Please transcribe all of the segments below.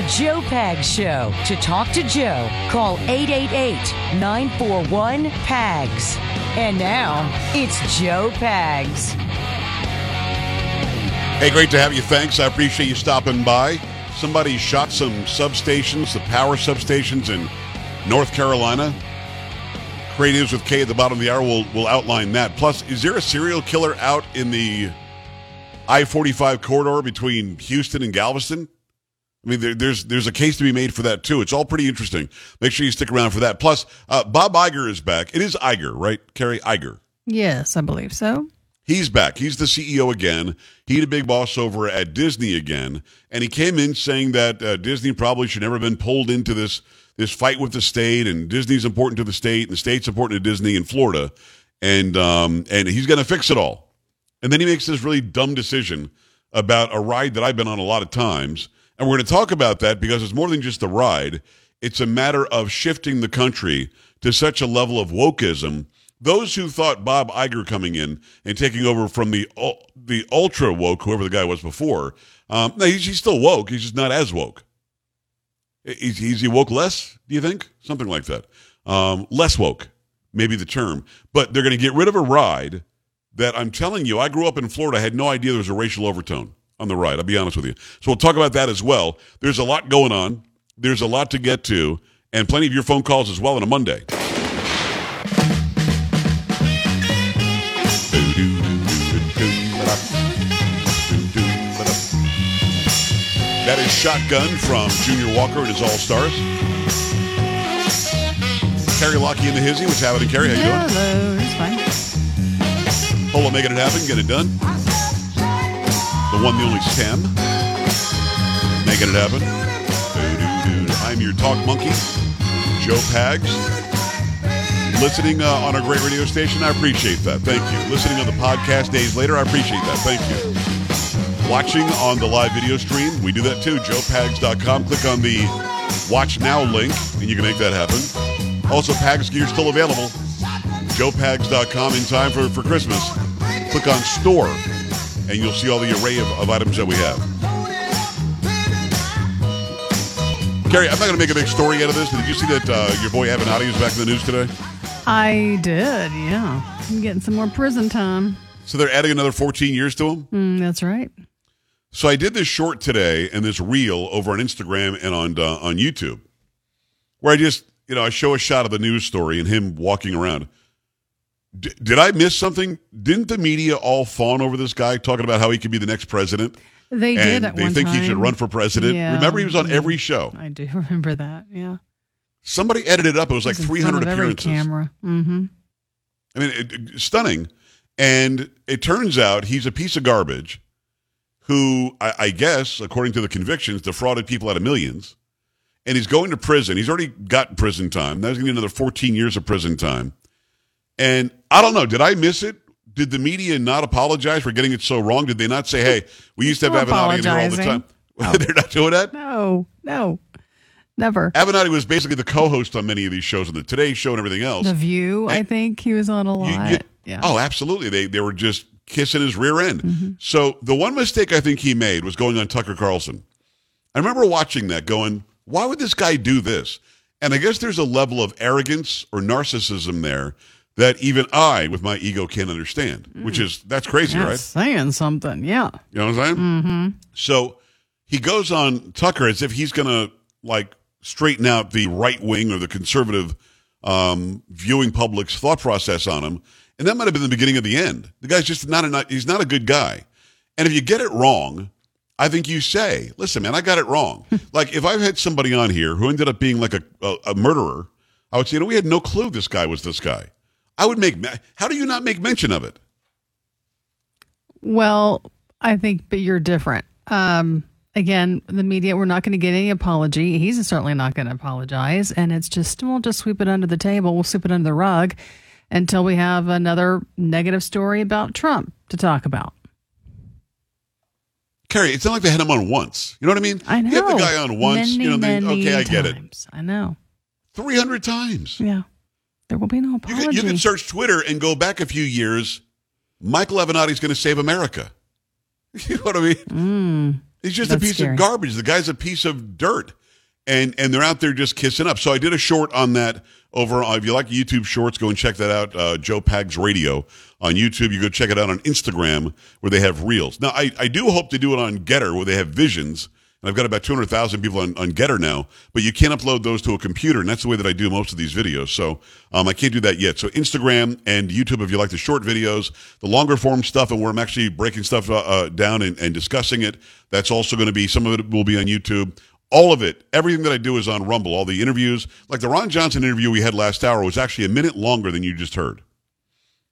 The Joe Pags Show. To talk to Joe, call 888 941 PAGS. And now, it's Joe Pags. Hey, great to have you. Thanks. I appreciate you stopping by. Somebody shot some substations, the power substations in North Carolina. Great news with Kay at the bottom of the hour. We'll, we'll outline that. Plus, is there a serial killer out in the I 45 corridor between Houston and Galveston? I mean, there, there's there's a case to be made for that too. It's all pretty interesting. Make sure you stick around for that. Plus, uh, Bob Iger is back. It is Iger, right? Carrie Iger. Yes, I believe so. He's back. He's the CEO again. He's a big boss over at Disney again, and he came in saying that uh, Disney probably should never have been pulled into this this fight with the state, and Disney's important to the state, and the state's important to Disney in Florida, and um, and he's going to fix it all. And then he makes this really dumb decision about a ride that I've been on a lot of times and we're going to talk about that because it's more than just a ride. It's a matter of shifting the country to such a level of wokeism. Those who thought Bob Iger coming in and taking over from the the ultra woke, whoever the guy was before, um, he's, he's still woke. He's just not as woke. Is, he woke less? Do you think something like that? Um, less woke, maybe the term. But they're going to get rid of a ride that I'm telling you. I grew up in Florida. I had no idea there was a racial overtone on the right. I'll be honest with you. So we'll talk about that as well. There's a lot going on. There's a lot to get to, and plenty of your phone calls as well on a Monday. That is Shotgun from Junior Walker and his All Stars. Carrie Lockie in the Hizzy. What's happening, Carrie? How you doing? Hello, it's fine. Hold making it happen. Get it done one, the only Sam. Making it happen. I'm your talk monkey, Joe Pags. Listening uh, on our great radio station, I appreciate that. Thank you. Listening on the podcast days later, I appreciate that. Thank you. Watching on the live video stream, we do that too. JoePags.com. Click on the Watch Now link, and you can make that happen. Also, Pags gear still available. JoePags.com in time for, for Christmas. Click on Store and you'll see all the array of, of items that we have. Carrie, I'm not going to make a big story out of this. Did you see that uh, your boy Avenatti is back in the news today? I did, yeah. I'm getting some more prison time. So they're adding another 14 years to him? Mm, that's right. So I did this short today and this reel over on Instagram and on uh, on YouTube, where I just you know I show a shot of the news story and him walking around. D- did I miss something? Didn't the media all fawn over this guy talking about how he could be the next president? They did at they think time. he should run for president. Yeah. Remember, he was on every show. I do remember that. Yeah. Somebody edited up. It was like 300 appearances. camera. Mm-hmm. I mean, it, it, stunning. And it turns out he's a piece of garbage who, I, I guess, according to the convictions, defrauded people out of millions. And he's going to prison. He's already got prison time. Now he's going to get another 14 years of prison time. And I don't know. Did I miss it? Did the media not apologize for getting it so wrong? Did they not say, "Hey, we used to have Avenatti in here all the time"? No. They're not doing that. No, no, never. Avenatti was basically the co-host on many of these shows, on the Today Show and everything else. The View, and I think he was on a lot. You, you, yeah. Oh, absolutely. They they were just kissing his rear end. Mm-hmm. So the one mistake I think he made was going on Tucker Carlson. I remember watching that, going, "Why would this guy do this?" And I guess there's a level of arrogance or narcissism there that even I, with my ego, can't understand. Mm. Which is that's crazy, that's right? Saying something, yeah. You know what I'm saying? Mm-hmm. So he goes on Tucker as if he's going to like straighten out the right wing or the conservative um, viewing public's thought process on him, and that might have been the beginning of the end. The guy's just not a he's not a good guy, and if you get it wrong. I think you say, listen, man, I got it wrong. like if I've had somebody on here who ended up being like a, a, a murderer, I would say, you know, we had no clue this guy was this guy. I would make. How do you not make mention of it? Well, I think, but you're different. Um, again, the media, we're not going to get any apology. He's certainly not going to apologize, and it's just we'll just sweep it under the table. We'll sweep it under the rug until we have another negative story about Trump to talk about. Carrie, it's not like they had him on once. You know what I mean? I know. Get the guy on once. Many, you know, they, okay, I get times. it. I know. Three hundred times. Yeah. There will be no apology. You can, you can search Twitter and go back a few years. Michael Avenatti is going to save America. You know what I mean? Mm. He's just a piece scary. of garbage. The guy's a piece of dirt. And and they're out there just kissing up. So I did a short on that over on, if you like YouTube shorts, go and check that out. Uh, Joe Pags Radio on YouTube. You go check it out on Instagram where they have reels. Now I, I do hope to do it on Gettr where they have visions. And I've got about 200,000 people on, on Gettr now, but you can't upload those to a computer. And that's the way that I do most of these videos. So um, I can't do that yet. So Instagram and YouTube, if you like the short videos, the longer form stuff, and where I'm actually breaking stuff uh, uh, down and, and discussing it, that's also going to be, some of it will be on YouTube. All of it, everything that I do is on Rumble. All the interviews, like the Ron Johnson interview we had last hour, was actually a minute longer than you just heard.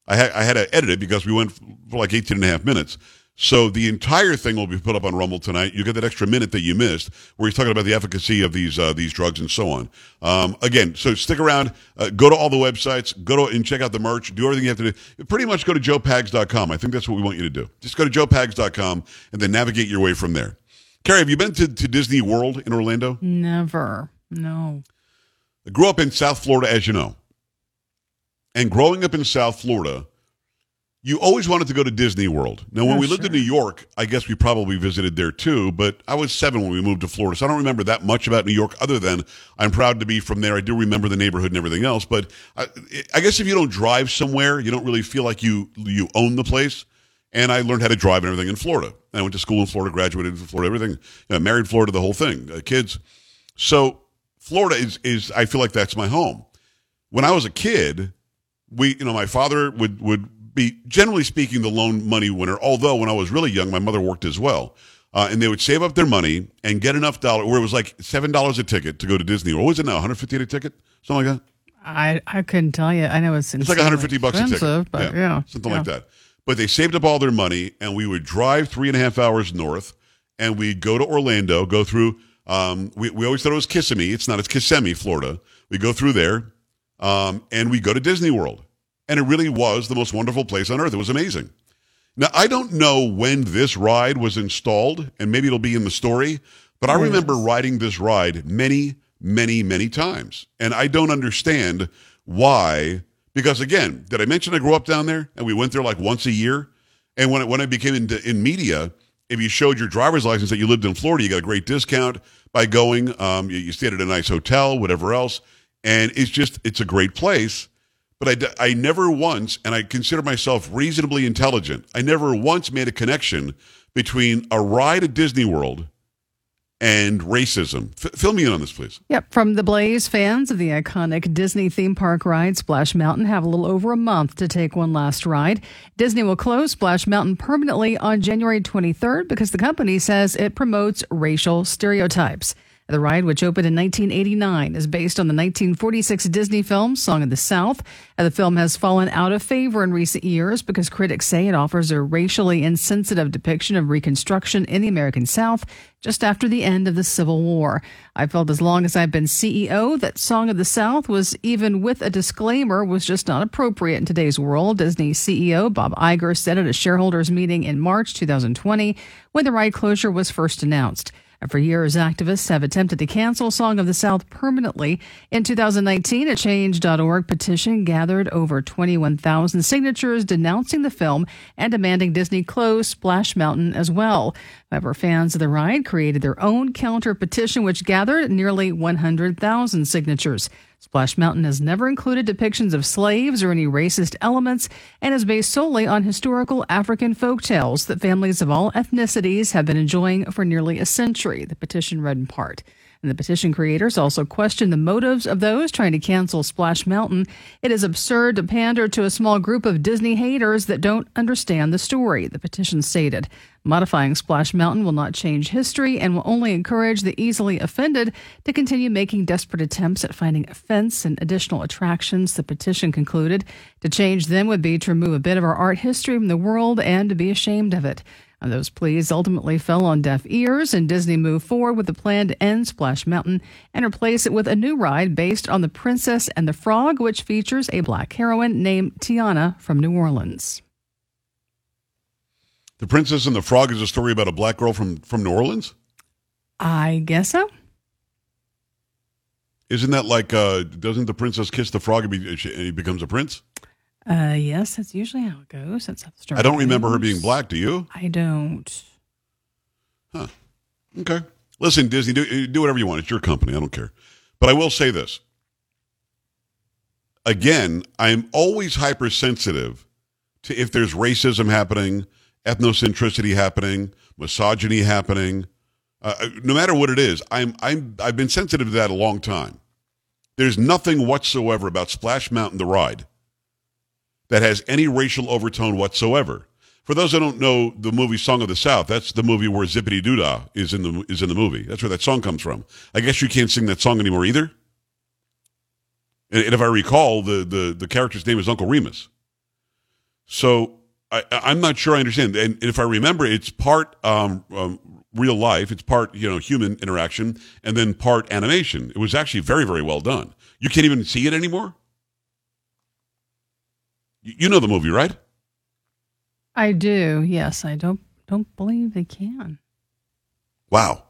I had, I had to edit it because we went for like 18 and a half minutes. So the entire thing will be put up on Rumble tonight. You get that extra minute that you missed, where he's talking about the efficacy of these uh, these drugs and so on. Um, again, so stick around. Uh, go to all the websites. Go to and check out the merch. Do everything you have to do. Pretty much go to joepags.com. I think that's what we want you to do. Just go to joepags.com and then navigate your way from there. Carrie, have you been to, to Disney World in Orlando? Never. No. I grew up in South Florida, as you know. And growing up in South Florida, you always wanted to go to Disney World. Now, when Oh, we lived in. New York, I guess we probably visited there too, but I was seven when we moved to Florida, so I don't remember that much about New York other than I'm proud to be from there. I do remember the neighborhood and everything else, but I, I guess if you don't drive somewhere, you don't really feel like you, you own the place. And I learned how to drive and everything in Florida. I went to school in Florida, graduated in Florida, everything, you know, married Florida, the whole thing, uh, kids. So Florida is, is, I feel like that's my home. When I was a kid, we, you know, my father would, would be generally speaking the lone money winner. Although when I was really young, my mother worked as well. Uh, and they would save up their money and get enough dollar where it was like $7 a ticket to go to Disney. What was it now? 150 a ticket? Something like that? I I couldn't tell you. I know it's It's like 150 bucks a ticket. expensive, but yeah, something yeah. like that. But they saved up all their money, and we would drive three and a half hours north, and we'd go to Orlando, go through. Um, we we always thought it was Kissimmee. It's not. It's Kissimmee, Florida. We go through there, um, and we go to Disney World, and it really was the most wonderful place on earth. It was amazing. Now I don't know when this ride was installed, and maybe it'll be in the story. But I remember riding this ride many, many, many times, and I don't understand why. Because again, did I mention I grew up down there and we went there like once a year? And when it, when I became in, in media, if you showed your driver's license that you lived in Florida, you got a great discount by going. Um, you, you stayed at a nice hotel, whatever else, and it's just it's a great place. But I, I never once, and I consider myself reasonably intelligent. I never once made a connection between a ride at Disney World and racism. F- fill me in on this, please. Yep. From the Blaze, fans of the iconic Disney theme park ride Splash Mountain have a little over a month to take one last ride. Disney will close Splash Mountain permanently on January 23rd because the company says it promotes racial stereotypes. The ride, which opened in 1989, is based on the 1946 Disney film Song of the South. The film has fallen out of favor in recent years because critics say it offers a racially insensitive depiction of Reconstruction in the American South just after the end of the Civil War. I felt as long as I've been CEO that Song of the South was, even with a disclaimer, was just not appropriate in today's world. Disney CEO Bob Iger said at a shareholders meeting in March 2020 when the ride closure was first announced. For years, activists have attempted to cancel Song of the South permanently. In 2019, a Change.org petition gathered over 21,000 signatures denouncing the film and demanding Disney close Splash Mountain as well. However, fans of the ride created their own counter petition, which gathered nearly 100,000 signatures. Splash Mountain has never included depictions of slaves or any racist elements and is based solely on historical African folk tales that families of all ethnicities have been enjoying for nearly a century, the petition read in part. And the petition creators also question the motives of those trying to cancel Splash Mountain. It is absurd to pander to a small group of Disney haters that don't understand the story, the petition stated. Modifying Splash Mountain will not change history and will only encourage the easily offended to continue making desperate attempts at finding offense and additional attractions, the petition concluded. To change them would be to remove a bit of our art history from the world and to be ashamed of it. And those pleas ultimately fell on deaf ears, and Disney moved forward with the plan to end Splash Mountain and replace it with a new ride based on The Princess and the Frog, which features a black heroine named Tiana from New Orleans. The Princess and the Frog is a story about a black girl from, from New Orleans. I guess so. Isn't that like, uh, doesn't the princess kiss the frog and, be, and he becomes a prince? Uh, yes, that's usually how it goes. That's how the story I don't remember her being black. Do you? I don't. Huh. Okay. Listen, Disney, do, do whatever you want. It's your company. I don't care. But I will say this. Again, I'm always hypersensitive to if there's racism happening, ethnocentricity happening, misogyny happening. Uh, uh, no matter what it is, I'm, I'm, I've been sensitive to that a long time. There's nothing whatsoever about Splash Mountain, the ride, that has any racial overtone whatsoever. For those that don't know the movie Song of the South, that's the movie where Zippity Doodah is in the is in the movie. That's where that song comes from. I guess you can't sing that song anymore either. And, and if I recall, the, the the character's name is Uncle Remus. So I, I'm not sure I understand. And, and if I remember, it's part um, um, real life, it's part you know human interaction, and then part animation. It was actually very very well done. You can't even see it anymore. You, you know the movie, right? I do. Yes, I don't don't believe they can. Wow.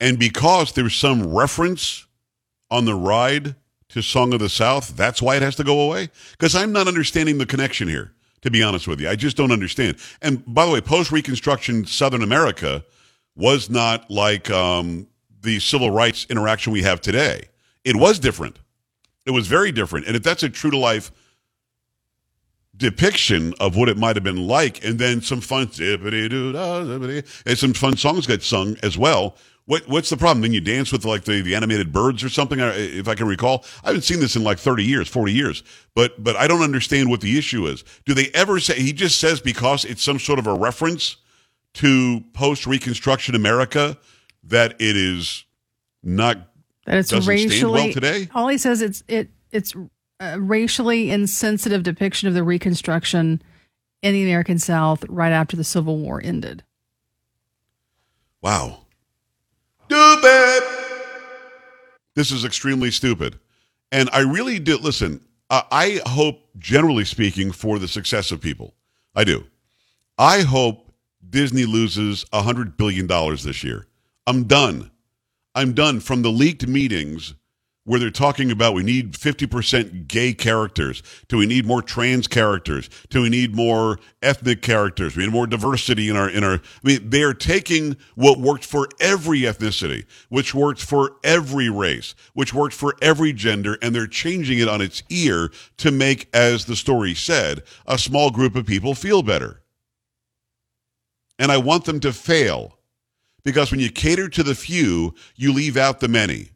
And because there's some reference on the ride to Song of the South, that's why it has to go away? Because I'm not understanding the connection here, to be honest with you. I just don't understand. And by the way, post Reconstruction Southern America was not like um, the civil rights interaction we have today. It was different. It was very different. And if that's a true to life depiction of what it might have been like, and then some fun and some fun songs got sung as well. What what's the problem? Then you dance with like the, the animated birds or something, uh, if I can recall. I haven't seen this in like thirty years, forty years, but but I don't understand what the issue is. Do they ever say? He just says because it's some sort of a reference to post Reconstruction America that it is not That it's racially well today. All he says it's it it's a racially insensitive depiction of the Reconstruction in the American South right after the Civil War ended. Wow. Stupid. This is extremely stupid. And I really do. Listen, I, I hope, generally speaking, for the success of people. I do. I hope Disney loses $100 billion this year. I'm done. I'm done from the leaked meetings where they're talking about we need 50% gay characters, do we need more trans characters, do we need more ethnic characters, we need more diversity in our in our I mean they are taking what worked for every ethnicity, which worked for every race, which worked for every gender and they're changing it on its ear to make as the story said, a small group of people feel better. And I want them to fail. Because when you cater to the few, you leave out the many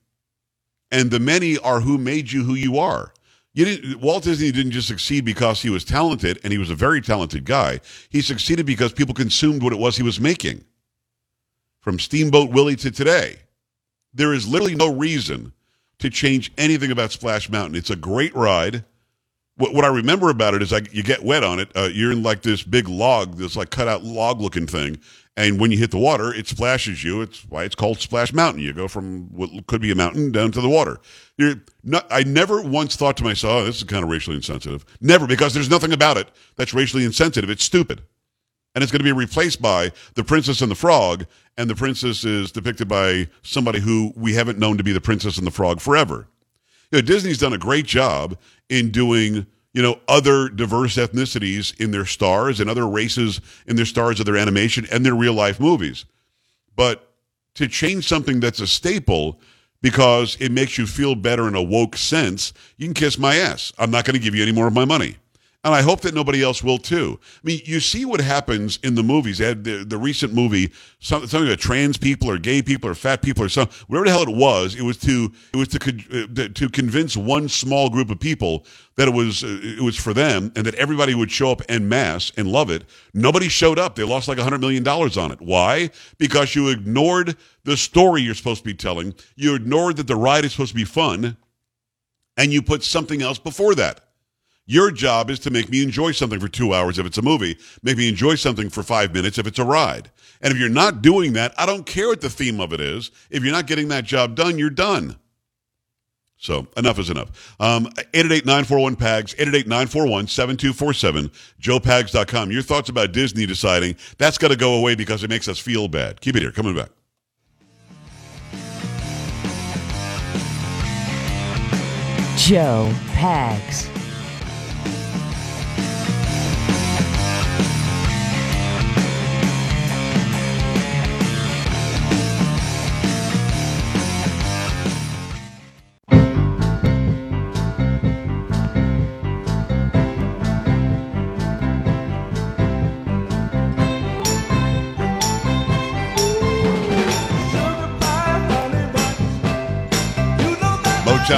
and the many are who made you who you are. You Walt Disney didn't just succeed because he was talented, and he was a very talented guy. He succeeded because people consumed what it was he was making. From Steamboat Willie to today, there is literally no reason to change anything about Splash Mountain. It's a great ride. What, what I remember about it is like you get wet on it. Uh, you're in like this big log, this like cut out log looking thing, and when you hit the water, it splashes you. It's why it's called Splash Mountain. You go from what could be a mountain down to the water. Not, I never once thought to myself, oh, this is kind of racially insensitive. Never, because there's nothing about it that's racially insensitive. It's stupid. And it's going to be replaced by The Princess and the Frog, and the princess is depicted by somebody who we haven't known to be the Princess and the Frog forever. You know, Disney's done a great job in doing you know, other diverse ethnicities in their stars and other races in their stars of their animation and their real life movies. But to change something that's a staple because it makes you feel better in a woke sense, you can kiss my ass. I'm not going to give you any more of my money and I hope that nobody else will too. I mean, you see what happens in the movies. They had the, the recent movie, something, something about trans people or gay people or fat people or something, whatever the hell it was. It was to it was to uh, to convince one small group of people that it was uh, it was for them and that everybody would show up en masse and love it. Nobody showed up. They lost like hundred million dollars on it. Why? Because you ignored the story you're supposed to be telling. You ignored that the ride is supposed to be fun, and you put something else before that. Your job is to make me enjoy something for two hours if it's a movie, make me enjoy something for five minutes if it's a ride. And if you're not doing that, I don't care what the theme of it is. If you're not getting that job done, you're done. So enough is enough. Um, 888-941-PAGS, 888-941-7247, joepags.com. Your thoughts about Disney deciding that's got to go away because it makes us feel bad. Keep it here. Coming back. Joe Pags.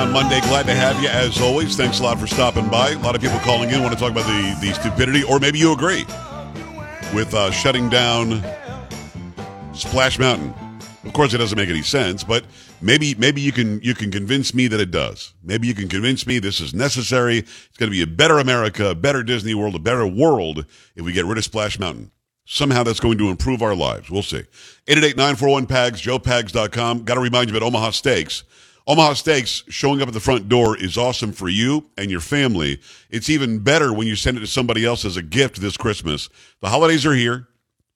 Town Monday. Glad to have you as always. Thanks a lot for stopping by. A lot of people calling in want to talk about the, the stupidity, or maybe you agree with uh, shutting down Splash Mountain. Of course, it doesn't make any sense, but maybe maybe you can you can convince me that it does. Maybe you can convince me this is necessary. It's going to be a better America, a better Disney World, a better world if we get rid of Splash Mountain. Somehow that's going to improve our lives. We'll see. 888-941-PAGS, joepags.com. Got to remind you about Omaha Steaks. Omaha Steaks showing up at the front door is awesome for you and your family. It's even better when you send it to somebody else as a gift this Christmas. The holidays are here.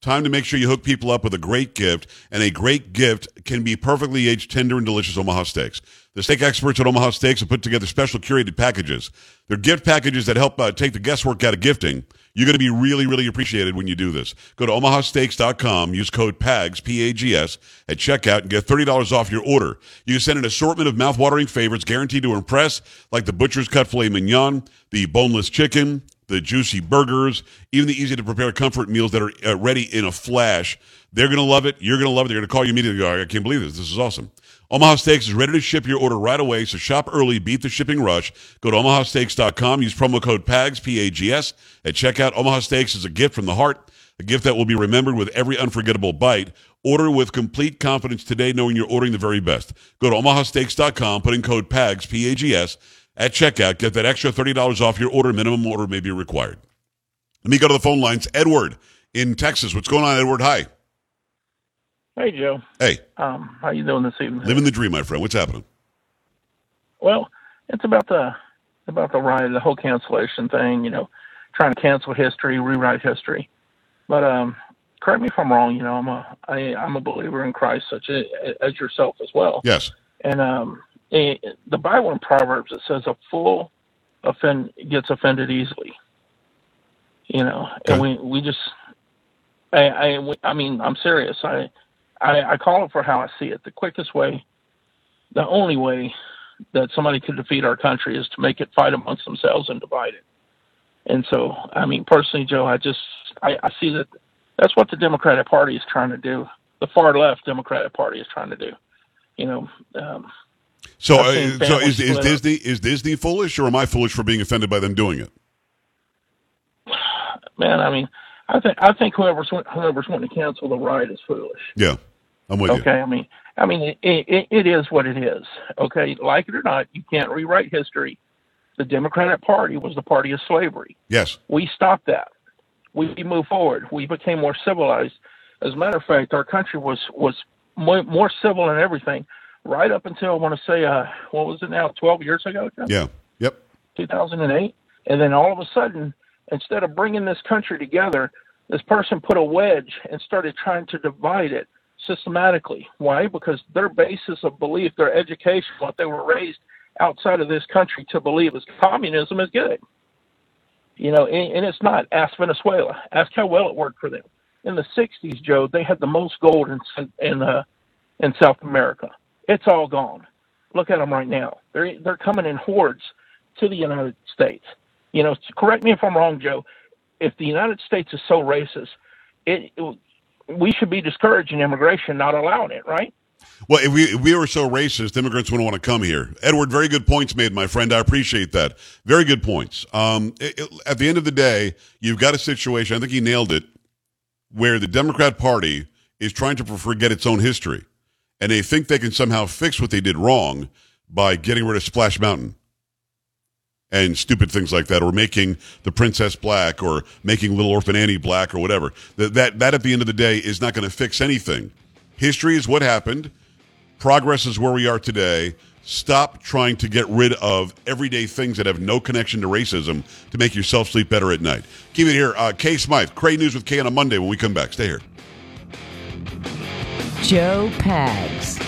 Time to make sure you hook people up with a great gift, and a great gift can be perfectly aged, tender, and delicious Omaha steaks. The steak experts at Omaha Steaks have put together special curated packages. They're gift packages that help uh, take the guesswork out of gifting. You're going to be really, really appreciated when you do this. Go to omahasteaks.com, use code PAGS, P-A-G-S, at checkout and get $30 off your order. You can send an assortment of mouthwatering favorites guaranteed to impress, like the butcher's cut filet mignon, the boneless chicken, the juicy burgers, even the easy to prepare comfort meals that are uh, ready in a flash. They're going to love it. You're going to love it. They're going to call you immediately. I can't believe this. This is awesome. Omaha Steaks is ready to ship your order right away, so shop early, beat the shipping rush. Go to omahasteaks.com, use promo code PAGS, P-A-G-S, at checkout. Omaha Steaks is a gift from the heart, a gift that will be remembered with every unforgettable bite. Order with complete confidence today, knowing you're ordering the very best. Go to omahasteaks.com, put in code PAGS, P-A-G-S, at checkout. Get that extra $30 off your order. Minimum order may be required. Let me go to the phone lines. Edward in Texas. What's going on, Edward? Hi. Hey, Joe. Hey. Um, how you doing this evening? Living the dream, my friend. What's happening? Well, it's about the about the riot, the whole cancellation thing. You know, trying to cancel history, rewrite history. But um, correct me if I'm wrong. You know, I'm a I, I'm a believer in Christ, such a, as yourself as well. Yes. And um, it, the Bible in Proverbs it says a fool offend gets offended easily. You know, Okay. and we we just I I I mean I'm serious. I I, I call it for how I see it. The quickest way, the only way that somebody could defeat our country is to make it fight amongst themselves and divide it. And so, I mean, personally, Joe, I just I, I see that that's what the Democratic Party is trying to do. The far left Democratic Party is trying to do. You know, um, So, uh, so is, is split up. Disney is Disney foolish, or am I foolish for being offended by them doing it? man, I mean, I think I think whoever's whoever's wanting to cancel the riot is foolish. Yeah, I'm with you. Okay, I mean, I mean, it, it, it is what it is. Okay, like it or not, you can't rewrite history. The Democratic Party was the party of slavery. Yes. We stopped that. We moved forward. We became more civilized. As a matter of fact, our country was was more, more civil and everything right up until I want to say, uh, what was it now, 12 years ago? Yeah. Yep. 2008. And then all of a sudden, instead of bringing this country together, this person put a wedge and started trying to divide it systematically. Why? Because their basis of belief, their education, what they were raised outside of this country to believe is communism is good. You know, and, and it's not. Ask Venezuela. Ask how well it worked for them. In the 60s, Joe, they had the most gold in in uh, in South America. It's all gone. Look at them right now. They're they're coming in hordes to the United States. You know, correct me if I'm wrong, Joe. If the United States is so racist, it, it we should be discouraging immigration, not allowing it, right? Well, if we, if we were so racist, immigrants wouldn't want to come here. Edward, very good points made, my friend. I appreciate that. Very good points. Um, it- it- at the end of the day, you've got a situation, I think he nailed it, where the Democrat Party is trying to forget its own history. And they think they can somehow fix what they did wrong by getting rid of Splash Mountain and stupid things like that, or making the princess black, or making Little Orphan Annie black, or whatever. That, that, that at the end of the day, is not going to fix anything. History is what happened. Progress is where we are today. Stop trying to get rid of everyday things that have no connection to racism to make yourself sleep better at night. Keep it here. Uh, Kay Smythe, Cray News with Kay on a Monday when we come back. Stay here. Joe Pags.